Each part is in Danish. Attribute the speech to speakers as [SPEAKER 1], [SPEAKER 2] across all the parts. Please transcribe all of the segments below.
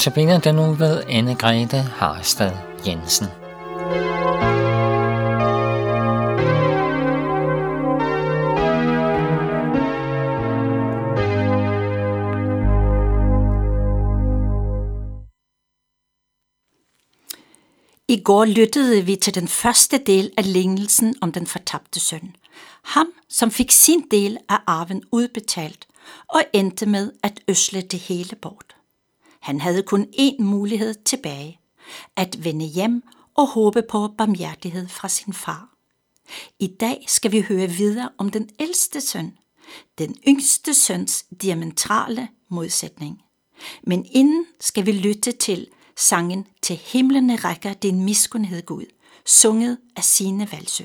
[SPEAKER 1] Notabene den nu ved Anne-Grethe Harstad Jensen.
[SPEAKER 2] I går lyttede vi til den første del af længelsen om den fortabte søn. Ham, som fik sin del af arven udbetalt og endte med at øsle det hele bort. Han havde kun én mulighed tilbage, at vende hjem og håbe på barmhjertighed fra sin far. I dag skal vi høre videre om den ældste søn, den yngste søns diametrale modsætning. Men inden skal vi lytte til sangen Til himlene rækker din miskundhed Gud, sunget af Sine Valsø.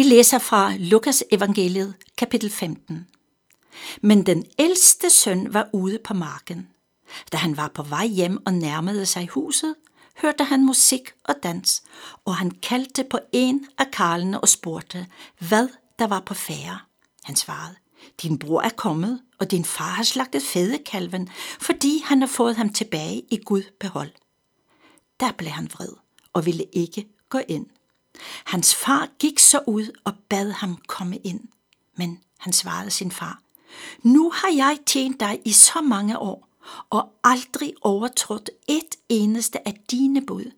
[SPEAKER 2] Vi læser fra Lukas evangeliet, kapitel 15. Men den ældste søn var ude på marken. Da han var på vej hjem og nærmede sig huset, hørte han musik og dans, og han kaldte på en af karlene og spurgte, hvad der var på færre. Han svarede, din bror er kommet, og din far har slagtet fedekalven, fordi han har fået ham tilbage i Gud behold.
[SPEAKER 3] der blev han vred og ville ikke gå ind. Hans far gik så ud og bad ham komme ind, men han svarede sin far, nu har jeg tjent dig i så mange år, og aldrig overtrådt et eneste af dine bud.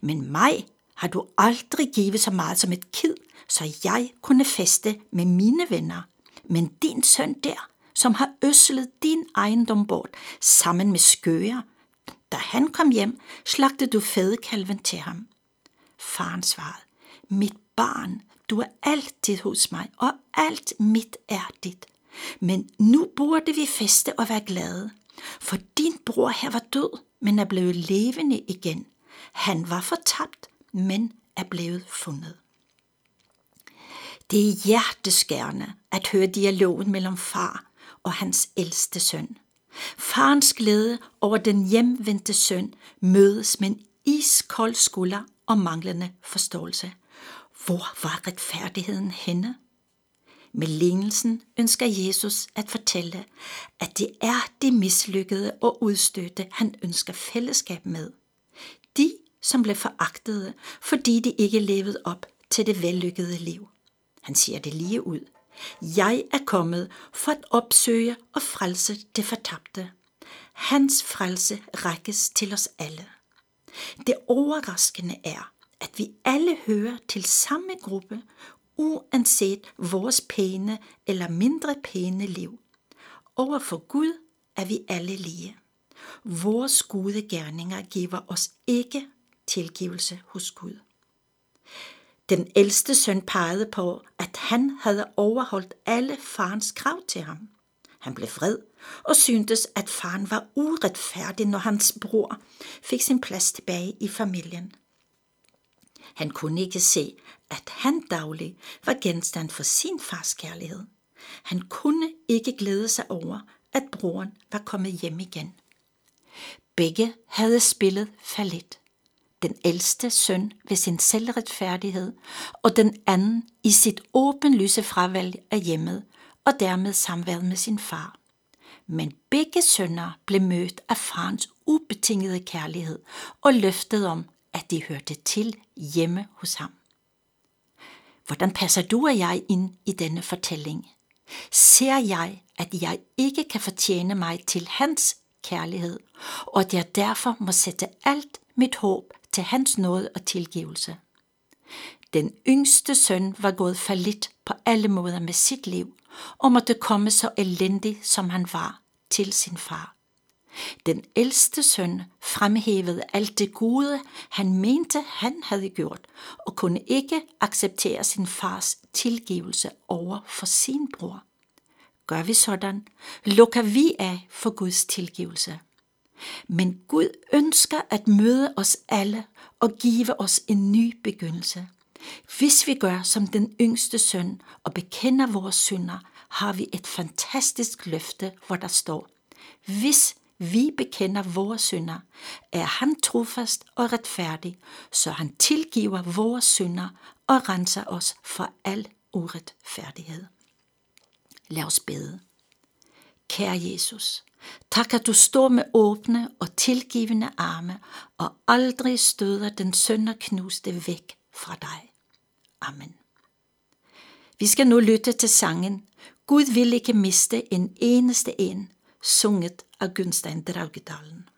[SPEAKER 3] Men mig har du aldrig givet så meget som et kid, så jeg kunne feste med mine venner. Men din søn der, som har øslet din ejendom bort sammen med skøger, da han kom hjem, slagtede du fædekalven til ham. Faren svarede, mit barn, du er altid hos mig, og alt mit er dit. Men nu burde vi feste og være glade, for din bror her var død, men er blevet levende igen. Han var fortabt, men er blevet fundet. Det er hjerteskærende at høre dialogen mellem far og hans ældste søn. Farens glæde over den hjemvendte søn mødes med en iskold skulder og manglende forståelse. Hvor var retfærdigheden henne? Med lignelsen ønsker Jesus at fortælle, at det er de mislykkede og udstødte, han ønsker fællesskab med. De, som blev foragtede, fordi de ikke levede op til det vellykkede liv. Han siger det lige ud. Jeg er kommet for at opsøge og frelse det fortabte. Hans frelse rækkes til os alle. Det overraskende er, at vi alle hører til samme gruppe, uanset vores pæne eller mindre pæne liv. Over for Gud er vi alle lige. Vores gode gerninger giver os ikke tilgivelse hos Gud. Den ældste søn pegede på, at han havde overholdt alle farens krav til ham. Han blev vred og syntes, at faren var uretfærdig, når hans bror fik sin plads tilbage i familien. Han kunne ikke se, at han daglig var genstand for sin fars kærlighed. Han kunne ikke glæde sig over, at broren var kommet hjem igen. Begge havde spillet fallit den ældste søn ved sin selvretfærdighed, og den anden i sit åbenlyse fravalg af hjemmet, og dermed samværet med sin far. Men begge sønner blev mødt af farens ubetingede kærlighed og løftet om, at det hørte til hjemme hos ham. Hvordan passer du og jeg ind i denne fortælling? Ser jeg, at jeg ikke kan fortjene mig til hans kærlighed, og at jeg derfor må sætte alt mit håb til hans nåde og tilgivelse. Den yngste søn var gået lidt på alle måder med sit liv, og måtte komme så elendig som han var til sin far. Den ældste søn fremhævede alt det gode, han mente, han havde gjort, og kunne ikke acceptere sin fars tilgivelse over for sin bror. Gør vi sådan, lukker vi af for Guds tilgivelse. Men Gud ønsker at møde os alle og give os en ny begyndelse. Hvis vi gør som den yngste søn og bekender vores synder, har vi et fantastisk løfte, hvor der står, hvis vi bekender vores synder, er han trofast og retfærdig, så han tilgiver vores synder og renser os for al uretfærdighed. Lad os bede. Kære Jesus, Tak at du står med åbne og tilgivende arme og aldrig støder den sønderknuste væk fra dig. Amen. Vi skal nu lytte til sangen Gud vil ikke miste en eneste en, sunget af Gunstein Draugedalen.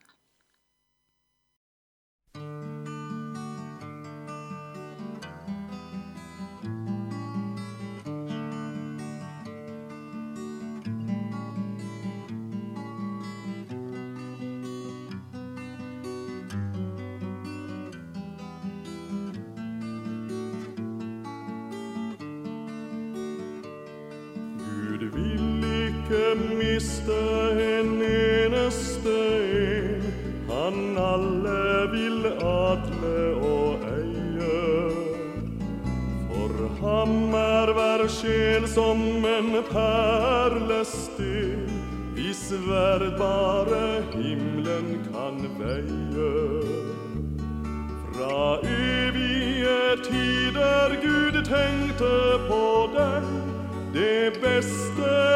[SPEAKER 4] Ikke miste en eneste en, han alle vil adle og eie. For ham er hver sjel som en perlesten, hvis verd bare himlen kan veie. Fra evige tider Gud tenkte på deg, det beste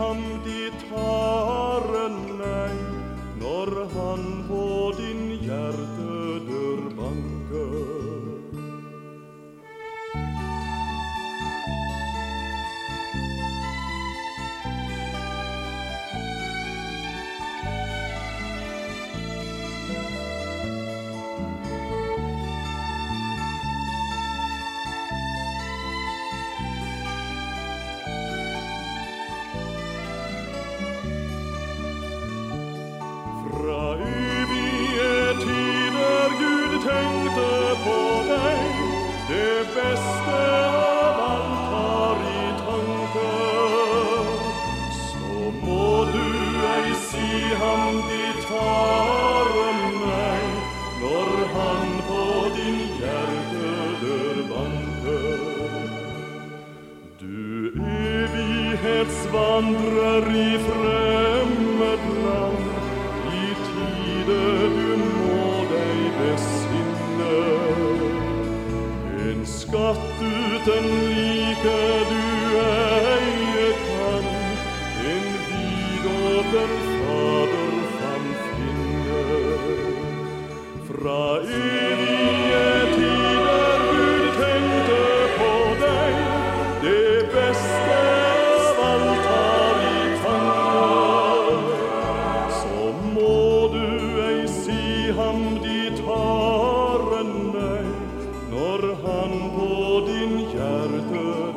[SPEAKER 4] tanker. de tårer, nej Når han på evighetsvandrer i fremmed land, i tide du må deg besinne. En skatt uten like du eie kan, en vidåpen fader fan finne. Fra han på din hjerte.